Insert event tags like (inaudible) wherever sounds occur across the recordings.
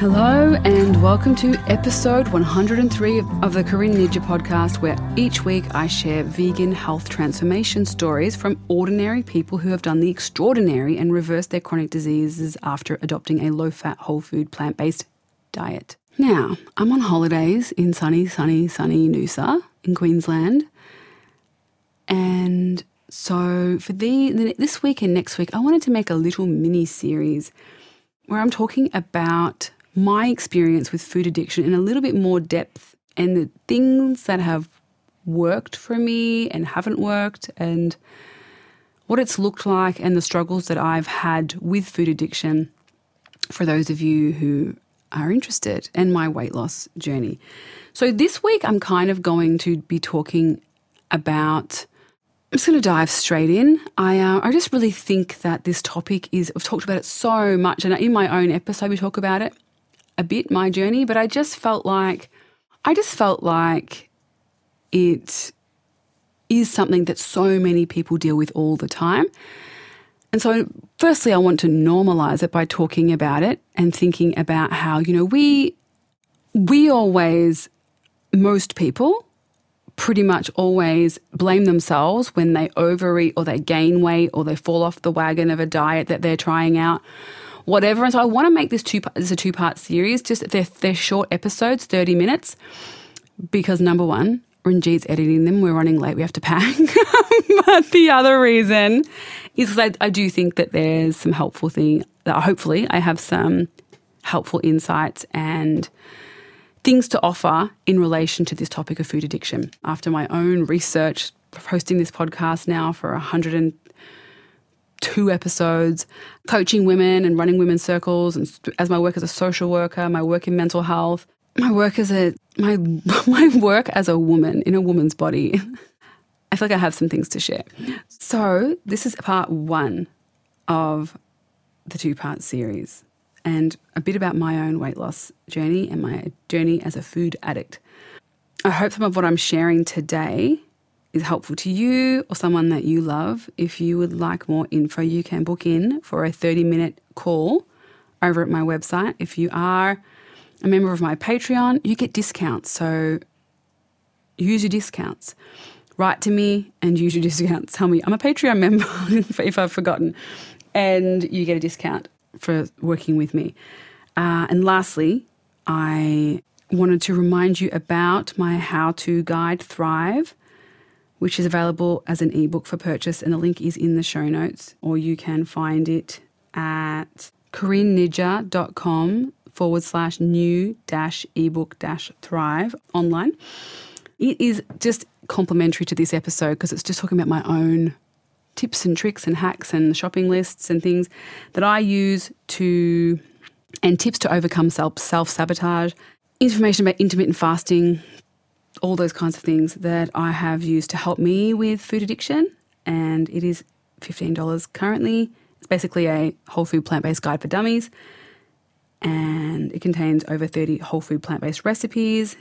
Hello, and welcome to episode 103 of the Corinne Ninja podcast, where each week I share vegan health transformation stories from ordinary people who have done the extraordinary and reversed their chronic diseases after adopting a low fat, whole food, plant based diet. Now, I'm on holidays in sunny, sunny, sunny Noosa in Queensland. And so for the, this week and next week, I wanted to make a little mini series where I'm talking about my experience with food addiction in a little bit more depth and the things that have worked for me and haven't worked and what it's looked like and the struggles that I've had with food addiction for those of you who are interested and my weight loss journey. So this week I'm kind of going to be talking about I'm just going to dive straight in. I uh, I just really think that this topic is I've talked about it so much, and in my own episode we talk about it a bit, my journey. But I just felt like I just felt like it is something that so many people deal with all the time. And so, firstly, I want to normalize it by talking about it and thinking about how you know we we always most people pretty much always blame themselves when they overeat or they gain weight or they fall off the wagon of a diet that they're trying out, whatever. And so I want to make this two this is a two part series. Just they're they're short episodes, thirty minutes, because number one, Ranjit's editing them. We're running late. We have to pack. (laughs) but the other reason is I, I do think that there's some helpful thing that hopefully I have some helpful insights and things to offer in relation to this topic of food addiction. After my own research, hosting this podcast now for 102 episodes, coaching women and running women's circles, and as my work as a social worker, my work in mental health, my work as a my (laughs) my work as a woman in a woman's body. (laughs) I feel like I have some things to share. So this is part one of the two part series and a bit about my own weight loss journey and my journey as a food addict. I hope some of what I'm sharing today is helpful to you or someone that you love. If you would like more info, you can book in for a 30 minute call over at my website. If you are a member of my Patreon, you get discounts. So use your discounts. Write to me and use your (laughs) discounts. Tell me I'm a Patreon member (laughs) if I've forgotten, and you get a discount for working with me. Uh, and lastly, I wanted to remind you about my how to guide Thrive, which is available as an ebook for purchase, and the link is in the show notes, or you can find it at corinneninja.com forward slash new dash ebook dash thrive online. It is just complementary to this episode because it's just talking about my own tips and tricks and hacks and shopping lists and things that I use to, and tips to overcome self self sabotage, information about intermittent fasting, all those kinds of things that I have used to help me with food addiction. And it is $15 currently. It's basically a whole food plant based guide for dummies. And it contains over 30 whole food plant based recipes,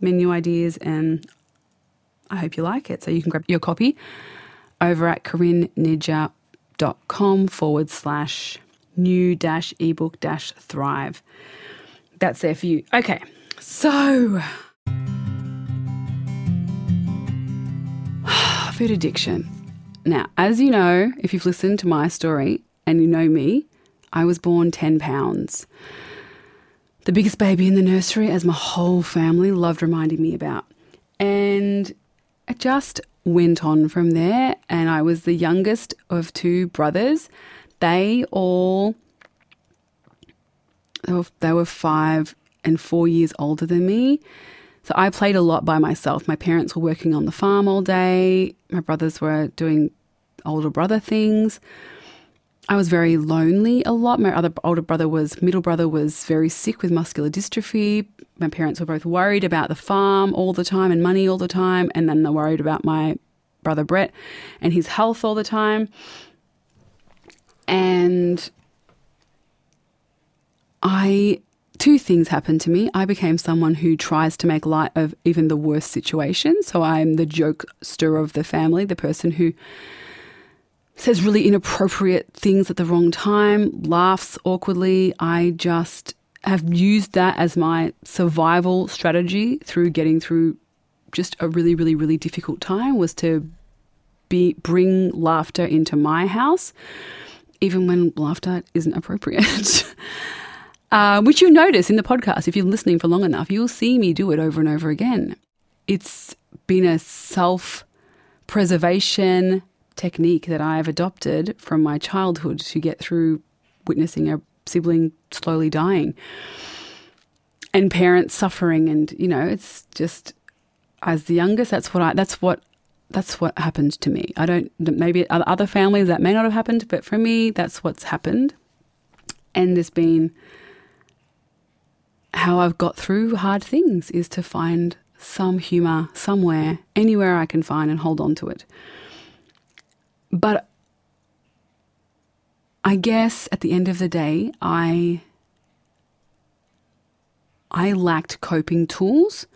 menu ideas, and I hope you like it. So you can grab your copy over at corinneninja.com forward slash new dash ebook dash thrive. That's there for you. Okay, so food addiction. Now, as you know, if you've listened to my story and you know me, I was born 10 pounds. The biggest baby in the nursery, as my whole family loved reminding me about. And it just went on from there, and I was the youngest of two brothers. They all they were, five and four years older than me. So I played a lot by myself. My parents were working on the farm all day. My brothers were doing older brother things. I was very lonely a lot. My other older brother was, middle brother was very sick with muscular dystrophy. My parents were both worried about the farm all the time and money all the time. And then they're worried about my brother Brett and his health all the time. And I, two things happened to me. I became someone who tries to make light of even the worst situations. So I'm the jokester of the family, the person who says really inappropriate things at the wrong time, laughs awkwardly. I just have used that as my survival strategy through getting through just a really, really, really difficult time was to be bring laughter into my house, even when laughter isn't appropriate. (laughs) uh, which you notice in the podcast if you're listening for long enough, you'll see me do it over and over again. It's been a self preservation technique that I've adopted from my childhood to get through witnessing a sibling slowly dying and parents suffering and you know it's just as the youngest that's what I that's what that's what happened to me. I don't maybe other families that may not have happened, but for me that's what's happened. And there's been how I've got through hard things is to find some humor somewhere, anywhere I can find and hold on to it. But I guess at the end of the day, I I lacked coping tools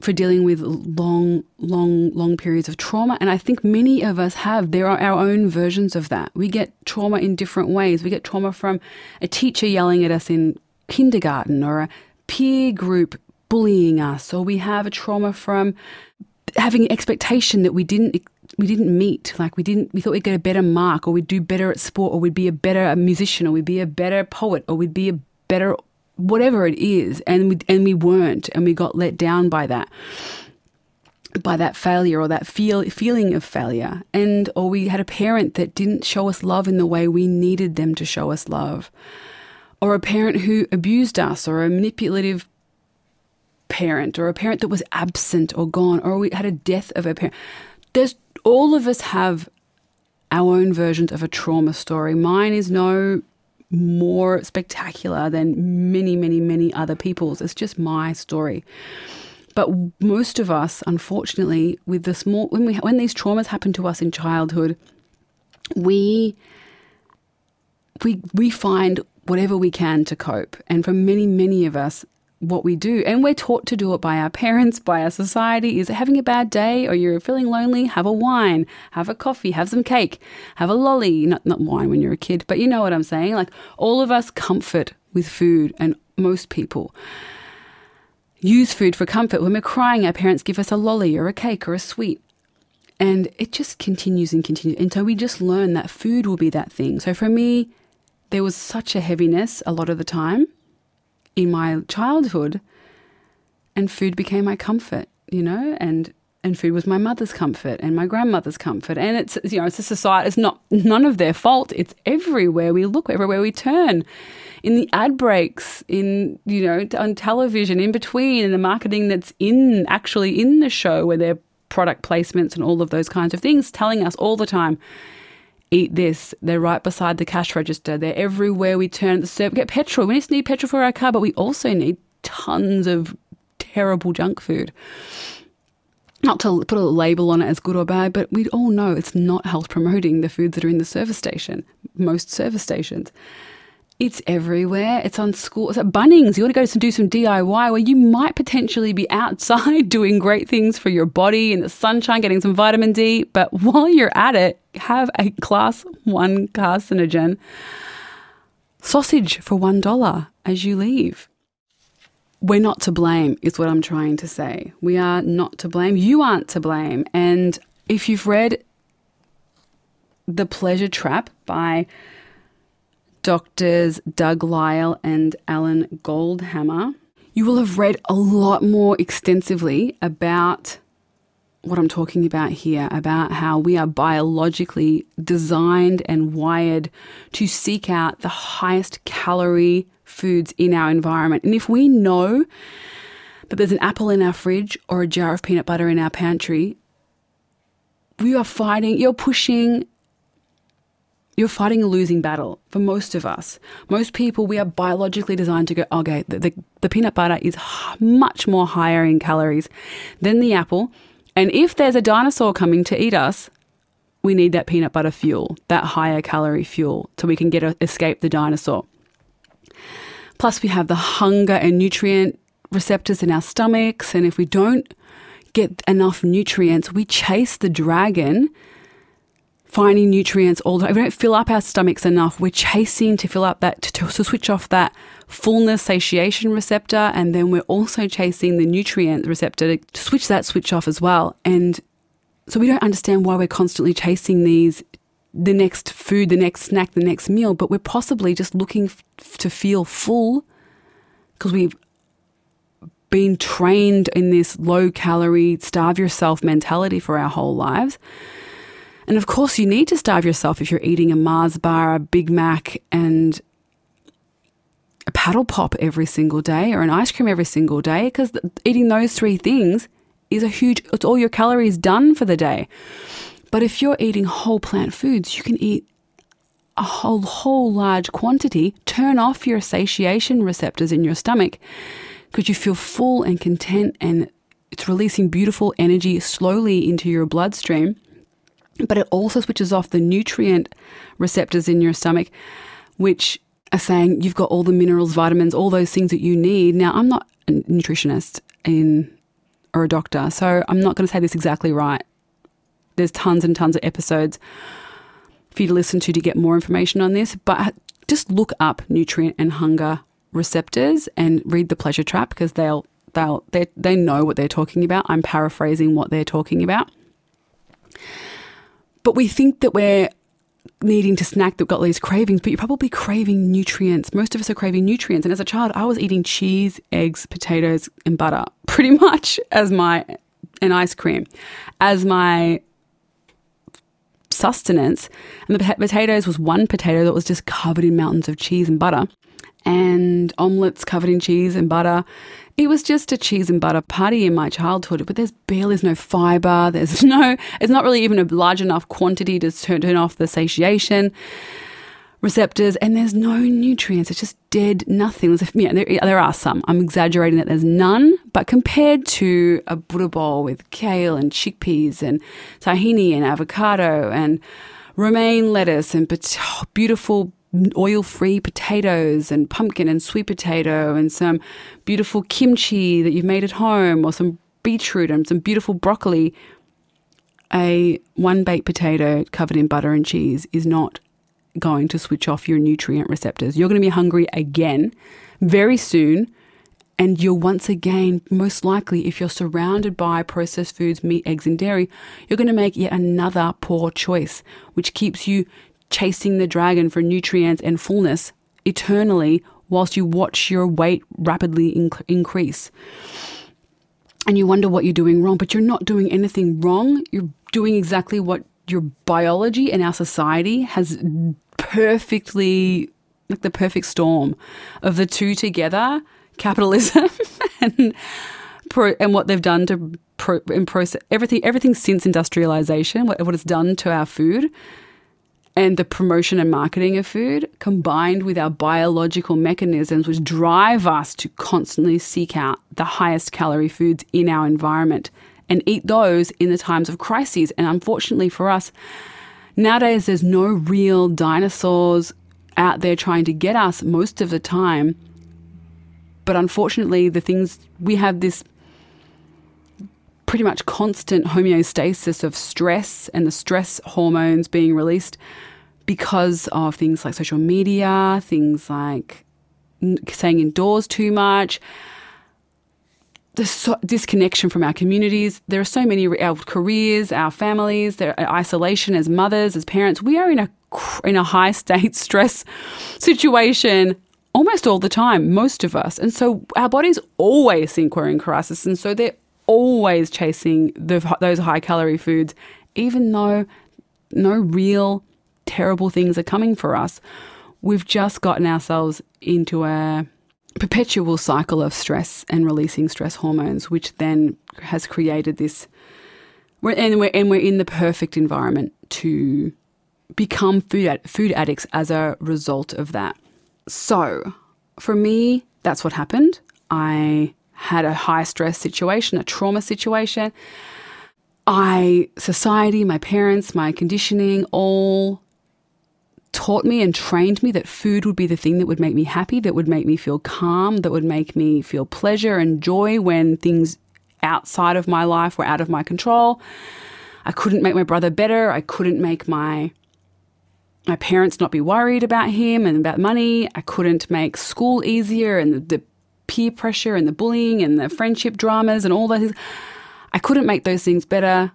for dealing with long, long, long periods of trauma. And I think many of us have. There are our own versions of that. We get trauma in different ways. We get trauma from a teacher yelling at us in kindergarten or a peer group bullying us, or we have a trauma from having an expectation that we didn't we didn't meet. Like we didn't, we thought we'd get a better mark or we'd do better at sport or we'd be a better musician or we'd be a better poet or we'd be a better whatever it is. And we, and we weren't and we got let down by that by that failure or that feel feeling of failure and or we had a parent that didn't show us love in the way we needed them to show us love or a parent who abused us or a manipulative parent or a parent that was absent or gone or we had a death of a parent there's all of us have our own versions of a trauma story. Mine is no more spectacular than many, many, many other people's. It's just my story. But most of us, unfortunately, with the small when we when these traumas happen to us in childhood, we we we find whatever we can to cope. And for many, many of us, what we do. And we're taught to do it by our parents, by our society. Is having a bad day or you're feeling lonely? Have a wine, have a coffee, have some cake, have a lolly. Not, not wine when you're a kid, but you know what I'm saying. Like all of us comfort with food, and most people use food for comfort. When we're crying, our parents give us a lolly or a cake or a sweet. And it just continues and continues. And so we just learn that food will be that thing. So for me, there was such a heaviness a lot of the time in my childhood, and food became my comfort, you know, and and food was my mother's comfort and my grandmother's comfort. And it's you know, it's a society. It's not none of their fault. It's everywhere we look, everywhere we turn, in the ad breaks, in you know, on television, in between, in the marketing that's in actually in the show, where they're product placements and all of those kinds of things, telling us all the time eat this. They're right beside the cash register. They're everywhere we turn. At the serve, get petrol. We just need petrol for our car, but we also need tons of terrible junk food. Not to put a label on it as good or bad, but we all know it's not health promoting the foods that are in the service station, most service stations. It's everywhere. It's on school. It's at Bunnings. You want to go to do some DIY where you might potentially be outside (laughs) doing great things for your body in the sunshine, getting some vitamin D. But (laughs) while you're at it, have a class one carcinogen sausage for $1 as you leave. We're not to blame, is what I'm trying to say. We are not to blame. You aren't to blame. And if you've read The Pleasure Trap by doctors Doug Lisle and Alan Goldhamer, you will have read a lot more extensively about what I'm talking about here about how we are biologically designed and wired to seek out the highest calorie foods in our environment. And if we know that there's an apple in our fridge or a jar of peanut butter in our pantry, we are fighting, you're pushing you're fighting a losing battle for most of us. Most people, we are biologically designed to go, okay, the, the, the peanut butter is much more higher in calories than the apple. And if there's a dinosaur coming to eat us, we need that peanut butter fuel, that higher calorie fuel, so we can get a, escape the dinosaur. Plus, we have the hunger and nutrient receptors in our stomachs. And if we don't get enough nutrients, we chase the dragon, finding nutrients all the time. We don't fill up our stomachs enough, we're chasing to fill up that, to, to switch off that fullness satiation receptor. And then we're also chasing the nutrient receptor to switch that switch off as well. And so we don't understand why we're constantly chasing these the next food, the next snack, the next meal, but we're possibly just looking f- to feel full because we've been trained in this low calorie, starve yourself mentality for our whole lives. And of course, you need to starve yourself if you're eating a Mars bar, a Big Mac, and a paddle pop every single day or an ice cream every single day because eating those three things is a huge, it's all your calories done for the day. But if you're eating whole plant foods, you can eat a whole, whole large quantity, turn off your satiation receptors in your stomach because you feel full and content and it's releasing beautiful energy slowly into your bloodstream. But it also switches off the nutrient receptors in your stomach, which are saying you've got all the minerals, vitamins, all those things that you need. Now, I'm not a nutritionist in or a doctor, so I'm not going to say this exactly right. There's tons and tons of episodes for you to listen to to get more information on this, but just look up nutrient and hunger receptors and read the pleasure trap because they'll they'll they they know what they're talking about. I'm paraphrasing what they're talking about. But we think that we're needing to snack that got these cravings, but you're probably craving nutrients. Most of us are craving nutrients. And as a child, I was eating cheese, eggs, potatoes, and butter (laughs) pretty much as my and ice cream as my sustenance. And the potatoes was one potato that was just covered in mountains of cheese and butter and omelets covered in cheese and butter. It was just a cheese and butter party in my childhood, but there's barely no fiber. There's (laughs) no, it's not really even a large enough quantity to turn, turn off the satiation receptors, and there's no nutrients. It's just dead nothing. Yeah, there, there are some. I'm exaggerating that there's none, but compared to a Buddha bowl with kale and chickpeas and tahini and avocado and romaine lettuce and (sighs) beautiful oil free potatoes and pumpkin and sweet potato and some beautiful kimchi that you've made at home or some beetroot and some beautiful broccoli. A one baked potato covered in butter and cheese is not going to switch off your nutrient receptors. You're going to be hungry again very soon. And you're once again, most likely, if you're surrounded by processed foods, meat, eggs, and dairy, you're going to make yet another poor choice, which keeps you chasing the dragon for nutrients and fullness eternally whilst you watch your weight rapidly inc- increase. And you wonder what you're doing wrong, but you're not doing anything wrong. You're doing exactly what your biology and our society has perfectly, like the perfect storm of the two together capitalism (laughs) and, pro, and what they've done to pro, and process everything, everything since industrialization, what, what it's done to our food and the promotion and marketing of food combined with our biological mechanisms which drive us to constantly seek out the highest calorie foods in our environment and eat those in the times of crises. And unfortunately for us nowadays there's no real dinosaurs out there trying to get us most of the time. But unfortunately the things we have this pretty much constant homeostasis of stress and the stress hormones being released because of things like social media, things like staying indoors too much, the so- disconnection from our communities. There are so many our careers, our families, their uh, isolation as mothers, as parents. We are in a in a high (laughs) state stress situation almost all the time, most of us, and so our bodies always think we're in crisis, and so they're always chasing the, those high calorie foods, even though no real terrible things are coming for us. We've just gotten ourselves into a perpetual cycle of stress and releasing stress hormones, which then has created this. and we're and we're in the perfect environment to become food, ad- food addicts as a result of that. So, for me, that's what happened. I had a high stress situation, a trauma situation. I, society, my parents, my conditioning all taught me and trained me that food would be the thing that would make me happy, that would make me feel calm, that would make me feel pleasure and joy when things outside of my life were out of my control. I couldn't make my brother better. I couldn't make my my parents not be worried about him and about money. I couldn't make school easier and the, the peer pressure and the bullying and the friendship dramas and all those. I couldn't make those things better.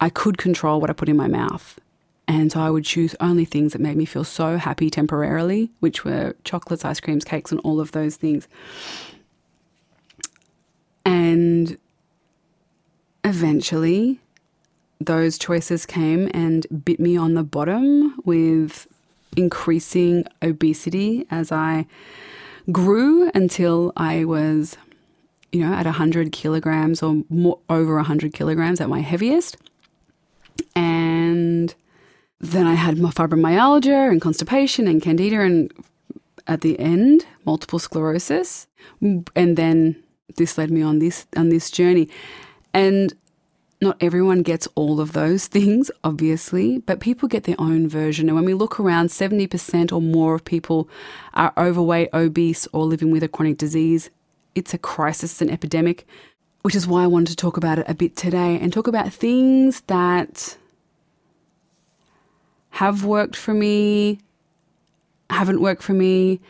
I could control what I put in my mouth. And so I would choose only things that made me feel so happy temporarily, which were chocolates, ice creams, cakes, and all of those things. And eventually, those choices came and bit me on the bottom with increasing obesity as I grew until I was, you know, at 100 kilograms or more, over 100 kilograms at my heaviest. And then I had my fibromyalgia and constipation and candida and at the end, multiple sclerosis. And then this led me on this on this journey. And not everyone gets all of those (laughs) things, obviously, but people get their own version. And when we look around, 70% or more of people are overweight, obese, or living with a chronic disease. It's a crisis, an epidemic, which is why I wanted to talk about it a bit today and talk about things that have worked for me, haven't worked for me,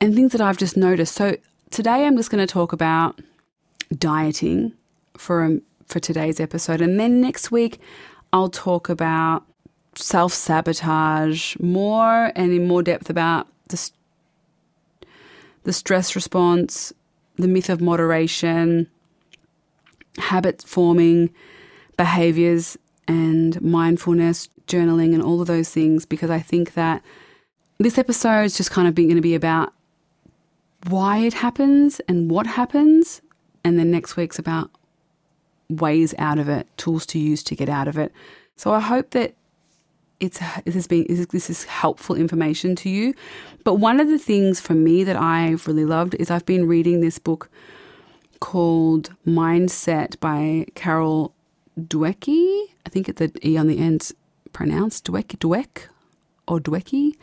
and things that I've just noticed. So today I'm just going to talk about dieting for a for today's episode. And then next week, I'll talk about self sabotage more and in more depth about the, the stress response, the myth of moderation, habit forming behaviors, and mindfulness, journaling, and all of those things because I think that this episode is just kind of going to be about why it happens and what happens. And then next week's about ways out of it, tools to use to get out of it. So I hope that it's this has been this is helpful information to you. But one of the things for me that I've really loved is I've been reading this book called Mindset by Carol Dweck. I think it's the E on the end pronounced Dweck Dweck or Dwecky.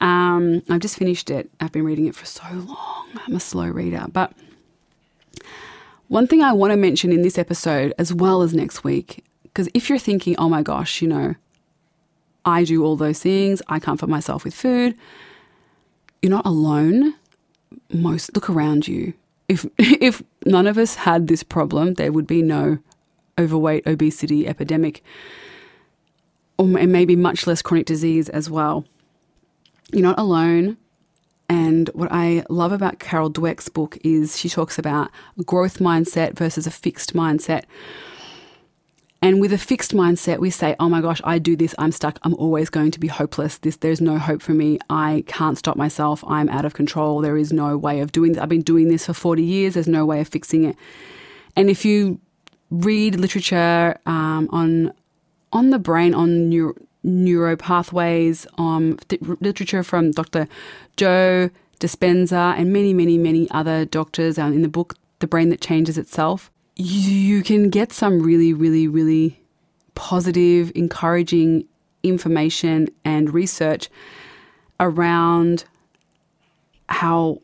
Um, I've just finished it. I've been reading it for so long. I'm a slow reader, but one thing I want to mention in this episode, as well as next week, because if you're thinking, oh my gosh, you know, I do all those things, I comfort myself with food, you're not alone. Most look around you. If (laughs) if none of us had this problem, there would be no overweight obesity epidemic, or maybe much less chronic disease as well. You're not alone. And what I love about Carol Dweck's book is she talks about growth mindset versus a fixed mindset. And with a fixed mindset, we say, "Oh my gosh, I do this. I'm stuck. I'm always going to be hopeless. This, there's no hope for me. I can't stop myself. I'm out of control. There is no way of doing this. I've been doing this for 40 years. There's no way of fixing it." And if you read literature um, on on the brain, on neuro, neuropathways, um, literature from Dr. Joe Dispenza and many, many, many other doctors um, in the book, The Brain That Changes Itself. You, you can get some really, really, really positive, encouraging information and research around how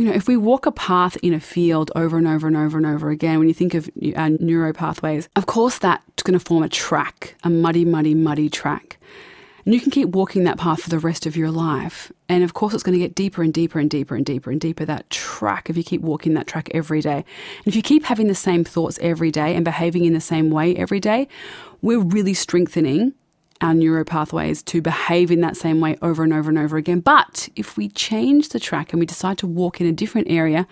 you know, if we walk a path in a field over and over and over and over again, when you think of our neuro pathways, of course that's going to form a track, a muddy, muddy, muddy track. And you can keep walking that path for the rest of your life. And of course, it's going to get deeper and deeper and deeper and deeper and deeper, that track, if you keep walking that track every day. And if you keep having the same thoughts every day and behaving in the same way every day, we're really strengthening our neuro pathways to behave in that same way over and over and over again. But if we change the track and we decide to walk in a different area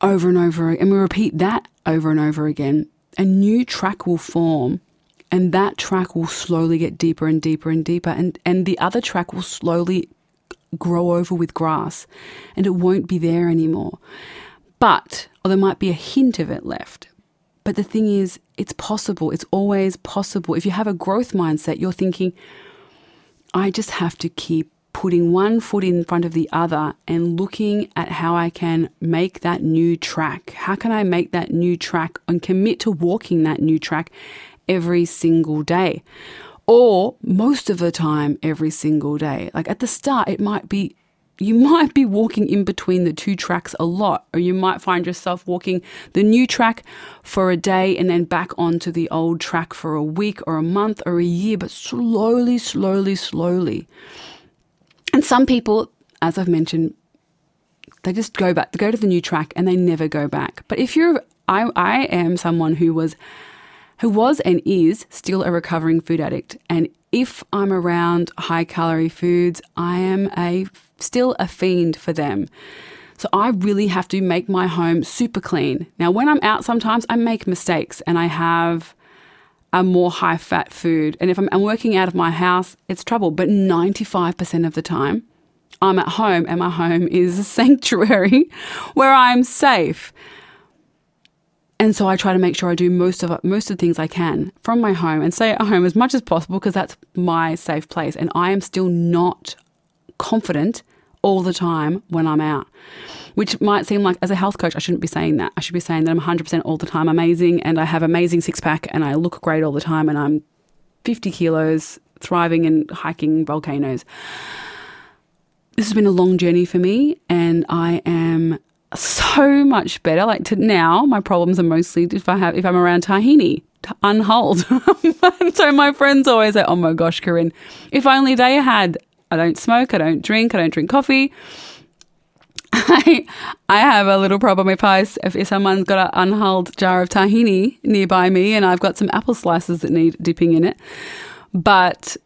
over and over, and we repeat that over and over again, a new track will form. And that track will slowly get deeper and deeper and deeper. And, and the other track will slowly grow over with grass and it won't be there anymore. But, or there might be a hint of it left. But the thing is, it's possible. It's always possible. If you have a growth mindset, you're thinking, I just have to keep putting one foot in front of the other and looking at how I can make that new track. How can I make that new track and commit to walking that new track every single day? Or most of the time, every single day. Like at the start, it might be you might be walking in between the two tracks a lot, or you might find yourself walking the new track for a day and then back onto the old track for a week or a month or a year, but slowly, slowly, slowly. And some people, as I've mentioned, they just go back, they go to the new track and they never go back. But if you're, I, I am someone who was, who was and is still a recovering food addict. And if I'm around high calorie foods, I am a still a fiend for them. So I really have to make my home super clean. Now, when I'm out, sometimes I make mistakes and I have a more high fat food. And if I'm, I'm working out of my house, it's trouble. But 95% of the time, I'm at home and my home is (laughs) a sanctuary where I'm safe. And so I try to make sure I do most of most of the things I can from my home and stay at home as much as possible because that's my safe place. And I am still not confident all the time when I'm out, which might seem like as a health coach, I shouldn't be saying that. I should be saying that I'm 100% all the time amazing and I have amazing six pack and I look great all the time and I'm 50 kilos, thriving and hiking volcanoes. This has been a long journey for me and I am so much better. Like to now, my problems are mostly if I have if I'm around tahini, unhulled. (laughs) so my friends always say, "Oh my gosh, Corinne, if only they had I don't smoke, I don't drink, I don't drink coffee. I, (laughs) I have a little problem if I if, if someone's got an unhulled jar of tahini nearby me and I've got some apple slices that need dipping in it. But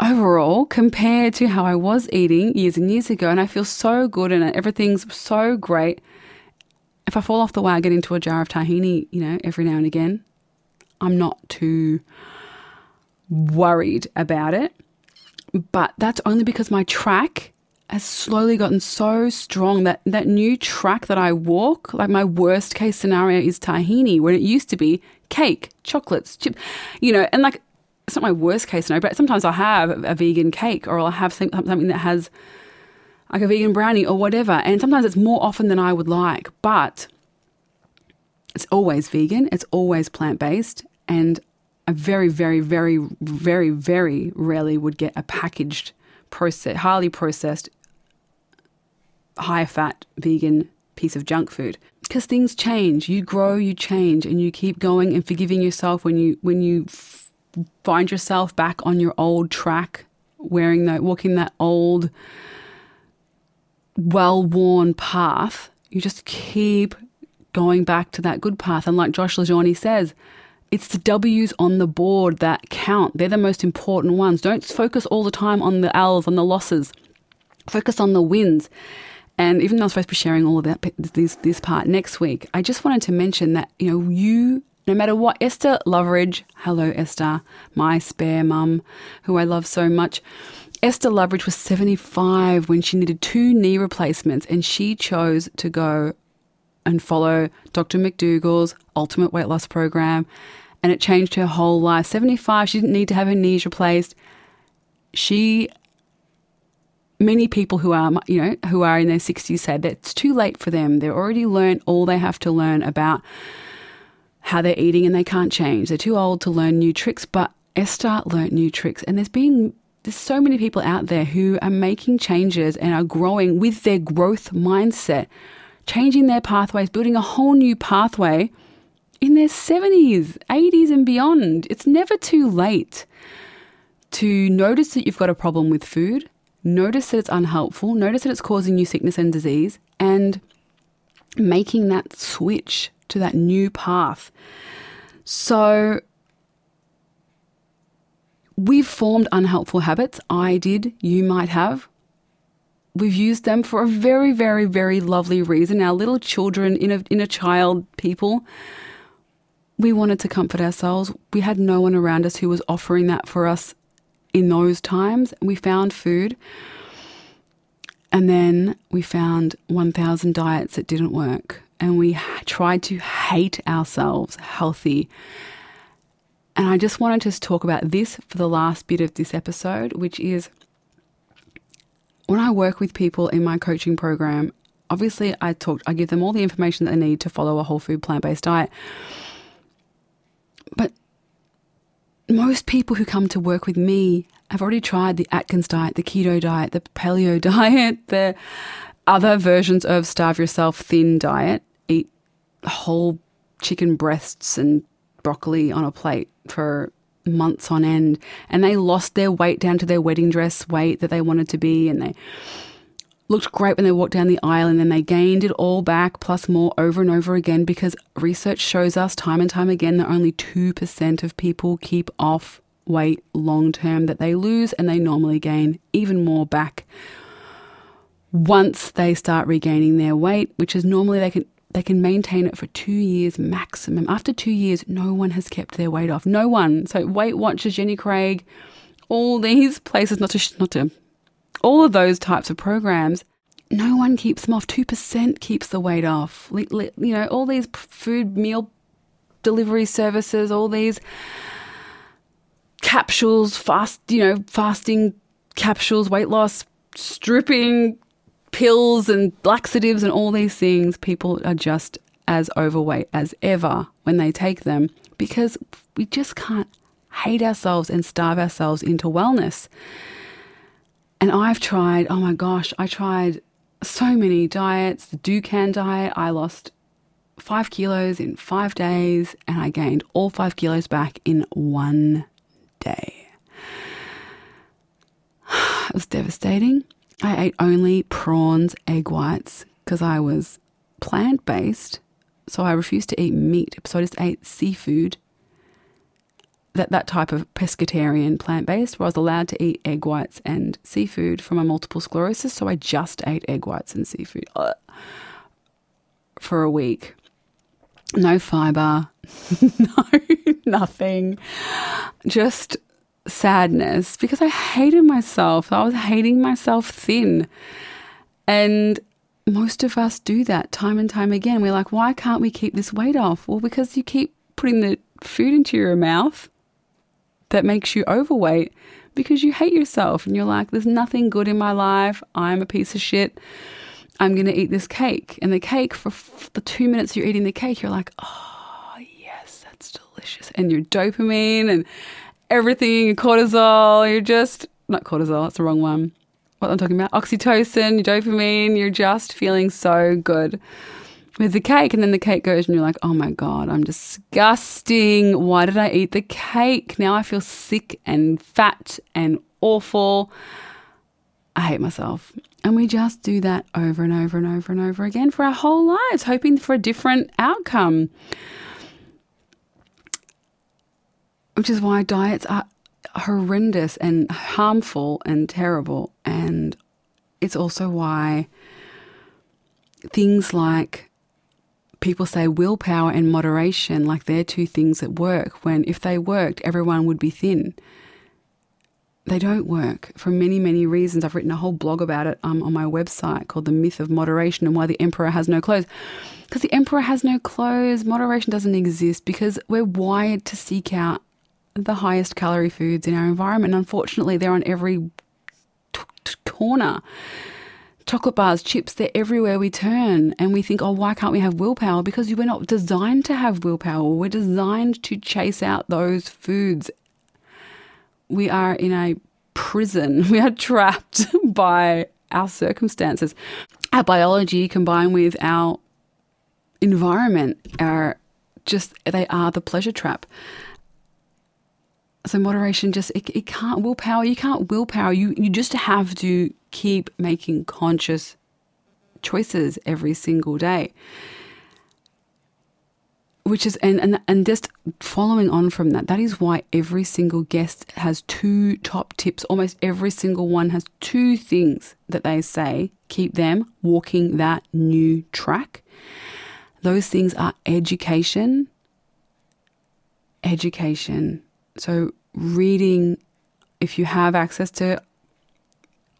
overall, compared to how I was eating years and years ago, and I feel so good and everything's so great. If I fall off the wagon into a jar of tahini, you know, every now and again, I'm not too worried about it. But that's only because my track has slowly gotten so strong that that new track that I walk, like my worst case scenario is tahini, when it used to be cake, chocolates, chip, you know, and like it's not my worst case scenario, but sometimes I'll have a vegan cake or I'll have something that has like a vegan brownie or whatever. And sometimes it's more often than I would like, but it's always vegan, it's always plant based, and I very, very, very, very, very rarely would get a packaged, processed, highly processed, high fat vegan piece of junk food because things change. You grow, you change, and you keep going and forgiving yourself when you when you find yourself back on your old track, wearing that, walking that old, well-worn path. You just keep going back to that good path, and like Josh LaJaunie says it's the W's on the board that count. They're the most important ones. Don't focus all the time on the L's, on the losses. Focus on the wins. And even though I'm supposed to be sharing all of that this this part next week, I just wanted to mention that you know you no matter what Esther Loveridge, hello Esther, my spare mum, who I love so much. Esther Loveridge was 75 when she needed two knee replacements, and she chose to go and follow Dr. McDougall's Ultimate Weight Loss Program. And it changed her whole life. 75, she didn't need to have her knees replaced. She, many people who are, you know, who are in their 60s said that it's too late for them. They've already learned all they have to learn about how they're eating and they can't change. They're too old to learn new tricks. But Esther learned new tricks. And there's been there's so many people out there who are making changes and are growing with their growth mindset changing their pathways, building a whole new pathway in their 70s, 80s, and beyond. It's never too late to notice that you've got a problem with food, notice that it's unhelpful, notice that it's causing you sickness and disease, and making that switch to that new path. So, we've formed unhelpful habits. I did, you might have we've used them for a very, very, very lovely reason. Our little children, inner, inner child people, we wanted to comfort ourselves. We had no one around us who was offering that for us in those times. We found food. And then we found 1,000 diets that didn't work. And we try to hate ourselves healthy. And I just wanted to talk about this for the last bit of this episode, which is when I work with people in my coaching program, obviously I talk I give them all the information that they need to follow a whole food plant-based diet. But most people who come to work with me have already tried the Atkins diet, the keto diet, the paleo (laughs) diet, the other versions of starve yourself thin diet, eat whole chicken breasts and broccoli on a plate for months on end. And they lost their weight down to their wedding dress weight that they wanted to be. And they looked great when they walked down the aisle. And then they gained it all back plus more over and over again because research shows us time and time again that only 2% of people keep off weight long term that they lose and they normally gain even more back once they start regaining their weight, which is normally they can they can maintain it for two years maximum. After two years, no one has kept their weight off. No one. So Weight Watchers, Jenny Craig, all these places, not to not to, all of those types of programs, no one keeps them off. Two percent keeps the weight off. You know, all these food meal delivery services, all these capsules, fast, you know, fasting capsules, weight loss, stripping pills and laxatives and all these things, people are just as overweight as ever when they take them because we just can't hate ourselves and starve ourselves into wellness. And I've tried, oh my gosh, I tried so many diets. The Dukan diet, I lost five kilos in five days and I gained all five kilos back in one day. (sighs) It was devastating. I ate only prawns, egg whites, because I was plant based. So I refused to eat meat. So I just ate seafood. That, that type of pescatarian plant based, where I was allowed to eat egg whites and seafood for my multiple sclerosis. So I just ate egg whites and seafood Ugh. for a week. No fiber, (laughs) no nothing. Just sadness because I hated myself. I was hating myself thin. And most of us do that time and time again. We're like, why can't we keep this weight off? Well, because you keep putting the food into your mouth that makes you overweight because you hate yourself and you're like, there's nothing good in my life. I'm a piece of shit. I'm going to eat this cake. And the cake, for the two minutes you're eating the cake, you're like, oh, yes, that's delicious. And your dopamine and everything, cortisol, you're just, not cortisol, that's the wrong one. What I'm talking about, oxytocin, dopamine, you're just feeling so good with the cake. And then the cake goes and you're like, oh my God, I'm disgusting. Why did I eat the cake? Now I feel sick and fat and awful. I hate myself. And we just do that over and over and over and over again for our whole lives, hoping for a different outcome. Which is why diets are horrendous and harmful and terrible. And it's also why things like people say willpower and moderation, like they're two things that work, when if they worked, everyone would be thin. They don't work for many, many reasons. I've written a whole blog about it um, on my website called The Myth of Moderation and Why the Emperor Has No Clothes. Because the Emperor has no clothes, moderation doesn't exist because we're wired to seek out the highest calorie foods in our environment. Unfortunately, they're on every t- t- corner. Chocolate bars, chips, they're everywhere we turn. And we think, oh, why can't we have willpower? Because we're not designed to have willpower. We're designed to chase out those foods. We are in a prison. (laughs) We are trapped (laughs) by our circumstances. Our biology combined with our environment are just, they are the pleasure trap. So moderation just it, it can't willpower. You can't willpower. You you just have to keep making conscious choices every single day. Which is and, and and just following on from that, that is why every single guest has two top tips. Almost every single one has two things that they say keep them walking that new track. Those things are education, education, so, reading, if you have access to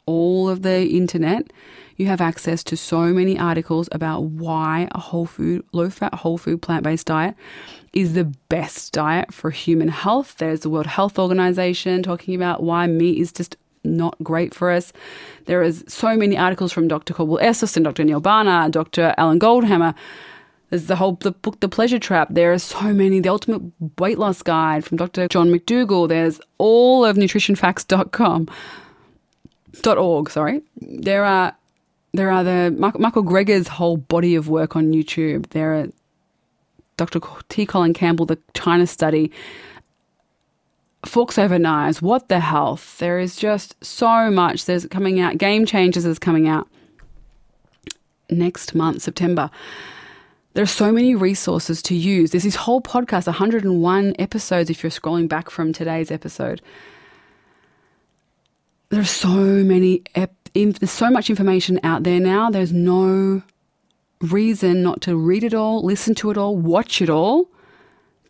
all of the internet, you have access to so many articles about why a whole food, low fat, whole food, plant based diet is the best diet for human health. There's the World Health Organization talking about why meat is just not great for us. There is so many articles from Dr. Caldwell Esselstyn and Dr. Neal Barnard, Dr. Alan Goldhamer. There's the whole the book The Pleasure Trap. There are so many. The Ultimate Weight Loss Guide from Dr. John McDougall. There's all of nutritionfacts.com dot org, sorry. There are there are the Michael Greger's whole body of work on YouTube. There are Dr. T. Colin Campbell, the China study. Forks over knives. What the health? There is just so much. There's coming out. Game Changers is coming out next month, September. There are so many resources to use. There's this whole podcast, 101 episodes if you're scrolling back from today's episode. There are so many, ep- there's so much information out there now. There's no reason not to read it all, listen to it all, watch it all.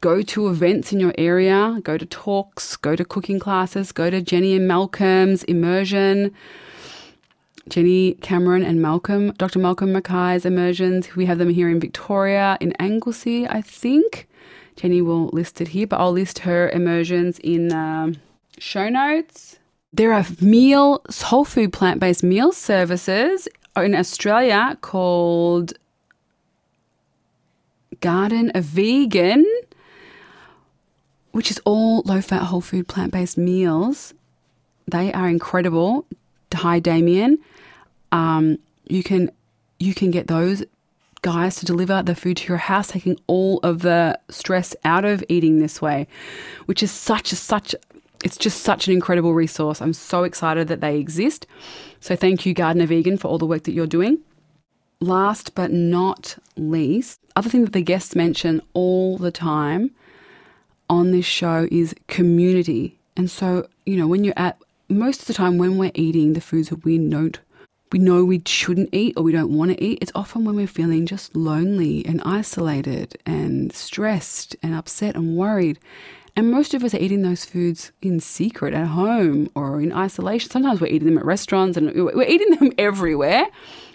Go to events in your area, go to talks, go to cooking classes, go to Jenny and Malcolm's immersion. Jenny Cameron and Malcolm, Dr. Malcolm Mackay's immersions. We have them here in Victoria, in Anglesea, I think. Jenny will list it here, but I'll list her immersions in um, show notes. There are meal, whole food plant based meal services in Australia called Garden of Vegan, which is all low fat, whole food, plant based meals. They are incredible. Hi, Damien um, you can you can get those guys to deliver the food to your house, taking all of the stress out of eating this way, which is such a such it's just such an incredible resource. I'm so excited that they exist. So thank you, Garden of Vegan, for all the work that you're doing. Last but not least, other thing that the guests mention all the time on this show is community. And so, you know, when you're at most of the time when we're eating the foods that we don't we know we shouldn't eat or we don't want to eat, it's often when we're feeling just lonely and isolated and stressed and upset and worried. And most of us are eating those foods in secret at home or in isolation. Sometimes we're eating them at restaurants and we're eating them (laughs) everywhere.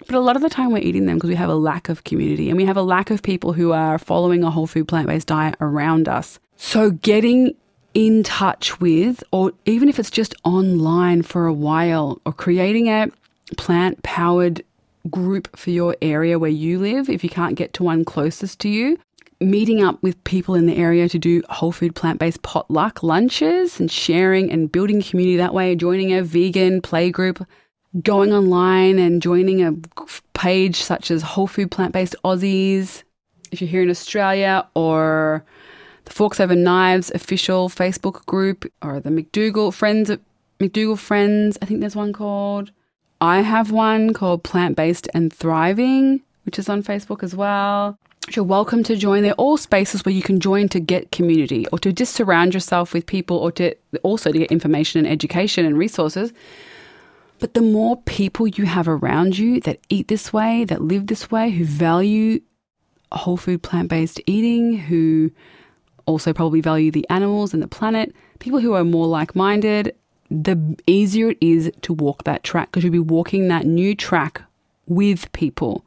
But a lot of the time we're eating them because we have a lack of community and we have a lack of people who are following a whole food plant based diet around us. So getting in touch with, or even if it's just online for a while, or creating a plant powered group for your area where you live if you can't get to one closest to you. Meeting up with people in the area to do whole food plant based potluck lunches and sharing and building community that way, joining a vegan play group, going online and joining a page such as Whole Food Plant Based Aussies. If you're here in Australia, or the Forks Over Knives official Facebook group, or the McDougall Friends, McDougall Friends, I think there's one called. I have one called Plant Based and Thriving, which is on Facebook as well. You're welcome to join. They're all spaces where you can join to get community or to just surround yourself with people or to also to get information and education and resources. But the more people you have around you that eat this way, that live this way, who value whole food plant based eating, who also probably value the animals and the planet, people who are more like minded the easier it is to walk that track because you'll be walking that new track with people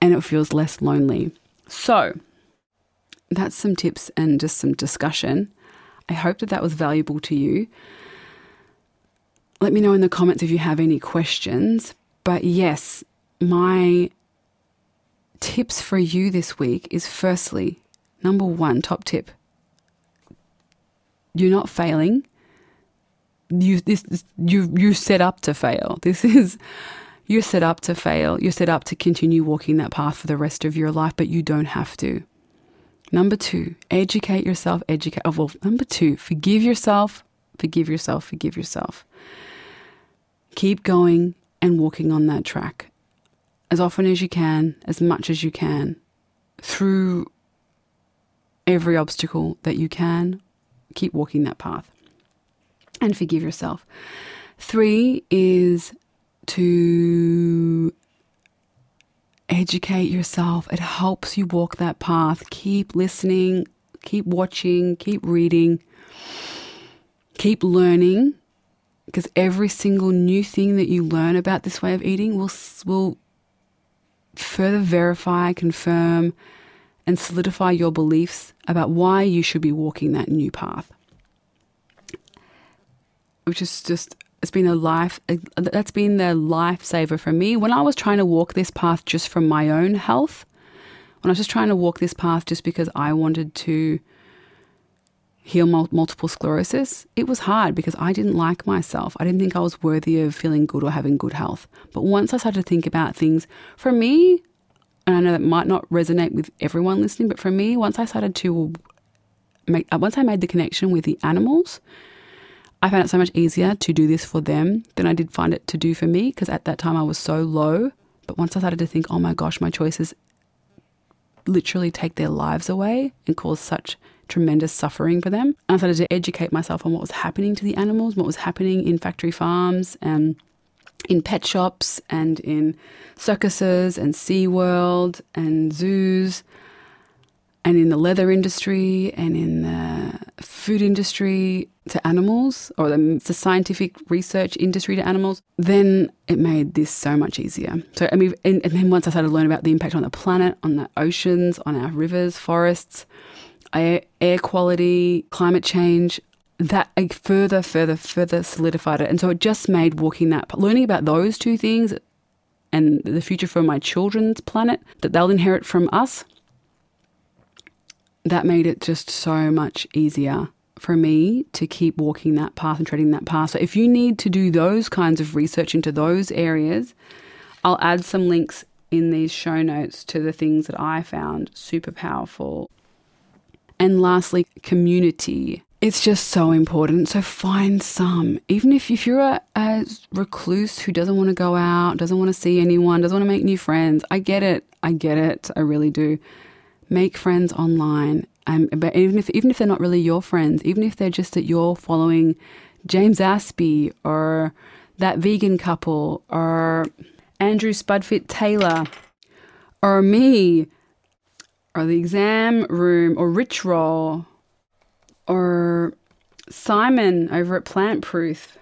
and it feels less lonely. So, that's some tips and just some discussion. I hope that that was valuable to you. Let me know in the comments if you have any questions. But yes, my tips for you this week is firstly, number one, top tip you're not failing you this, this you you set up to fail. (laughs) This is you're set up to fail. You're set up to continue walking that path for the rest of your life, but you don't have to. Number two, educate yourself. Educate. Oh, well, number two, forgive yourself. Forgive yourself. Forgive yourself. Keep going and walking on that track as often as you can, as much as you can, through every obstacle that you can. Keep walking that path and forgive yourself. Three is to educate yourself. It helps you walk that path. Keep listening, keep watching, keep reading, keep learning. because every single new thing that you learn about this way of eating will will further verify, confirm, and solidify your beliefs about why you should be walking that new path. Which is just it's been a life that's been the lifesaver for me when I was trying to walk this path just from my own health. When I was just trying to walk this path just because I wanted to heal multiple sclerosis, it was hard because I didn't like myself. I didn't think I was worthy of feeling good or having good health. But once I started to think about things, for me, and I know that might not resonate with everyone listening, but for me, once I started to make, once I made the connection with the animals, I found it so much easier to do this for them than I did find it to do for me because at that time I was so low. But once I started to think, oh my gosh, my choices literally take their lives away and cause such tremendous suffering for them. I started to educate myself on what was happening to the animals, what was happening in factory farms and in pet shops and in circuses and SeaWorld and zoos and in the leather industry and in the food industry to animals or the, the scientific research industry to animals, then it made this so much easier. So, I mean, and, and then once I started to learn about the impact on the planet, on the oceans, on our rivers, forests, air, air quality, climate change, that further, further, further solidified it. And so it just made walking that, learning about those two things and the future for my children's planet that they'll inherit from us, that made it just so much easier for me to keep walking that path and treading that path. So if you need to do those kinds of research into those areas, I'll add some links in these show notes to the things that I found super powerful and lastly, community. It's just so important. So find some. Even if, if you're a, a recluse who doesn't want to go out, doesn't want to see anyone, doesn't want to make new friends, I get it. I get it. I really do. Make friends online. Um, but even if even if they're not really your friends, even if they're just that you're following James Aspey or that vegan couple or Andrew Spudfit Taylor or me or the exam room or Rich Roll or Simon over at Plant Proof.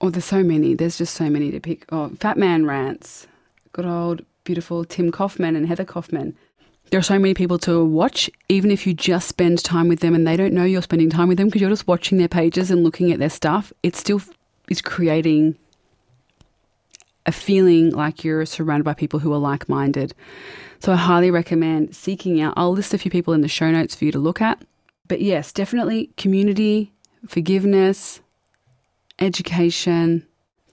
Oh, there's so many. There's just so many to pick. Oh, Fat Man Rants. Good old beautiful Tim Kaufman and Heather Kaufman. There are so many people to watch, even if you just spend time with them and they don't know you're spending time with them because you're just watching their pages and looking at their stuff. It still is creating a feeling like you're surrounded by people who are like minded. So I highly recommend seeking out. I'll list a few people in the show notes for you to look at. But yes, definitely community, forgiveness, education,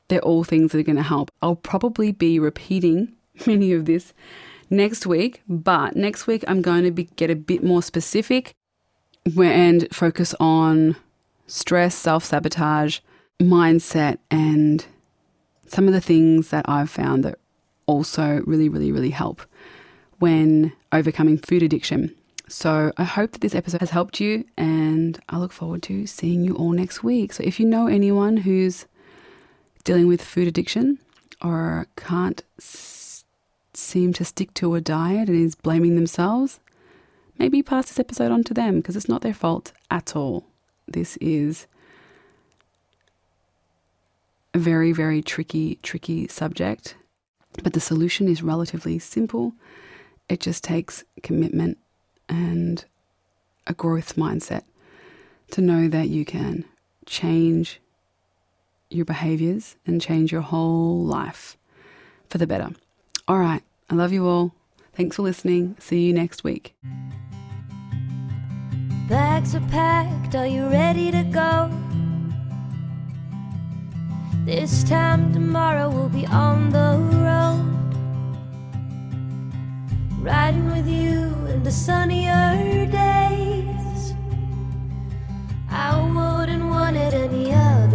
they're all things that are going to help. I'll probably be repeating (laughs) many of this next week, but next week I'm going to be, get a bit more specific and focus on stress, self sabotage, mindset, and some of the things that I've found that also really, really, really help when overcoming food addiction. So I hope that this episode has helped you, and I look forward to seeing you all next week. So if you know anyone who's dealing with food addiction or can't seem to stick to a diet and is blaming themselves, maybe pass this episode on to them because it's not their fault at all. This is a very, very tricky, tricky subject, but the solution is relatively simple. It just takes commitment and a growth mindset to know that you can change your behaviors and change your whole life for the better. All right. I love you all. Thanks for listening. See you next week. Bags are packed. Are you ready to go? This time tomorrow we'll be on the road. Riding with you in the sunnier days. I wouldn't want it any other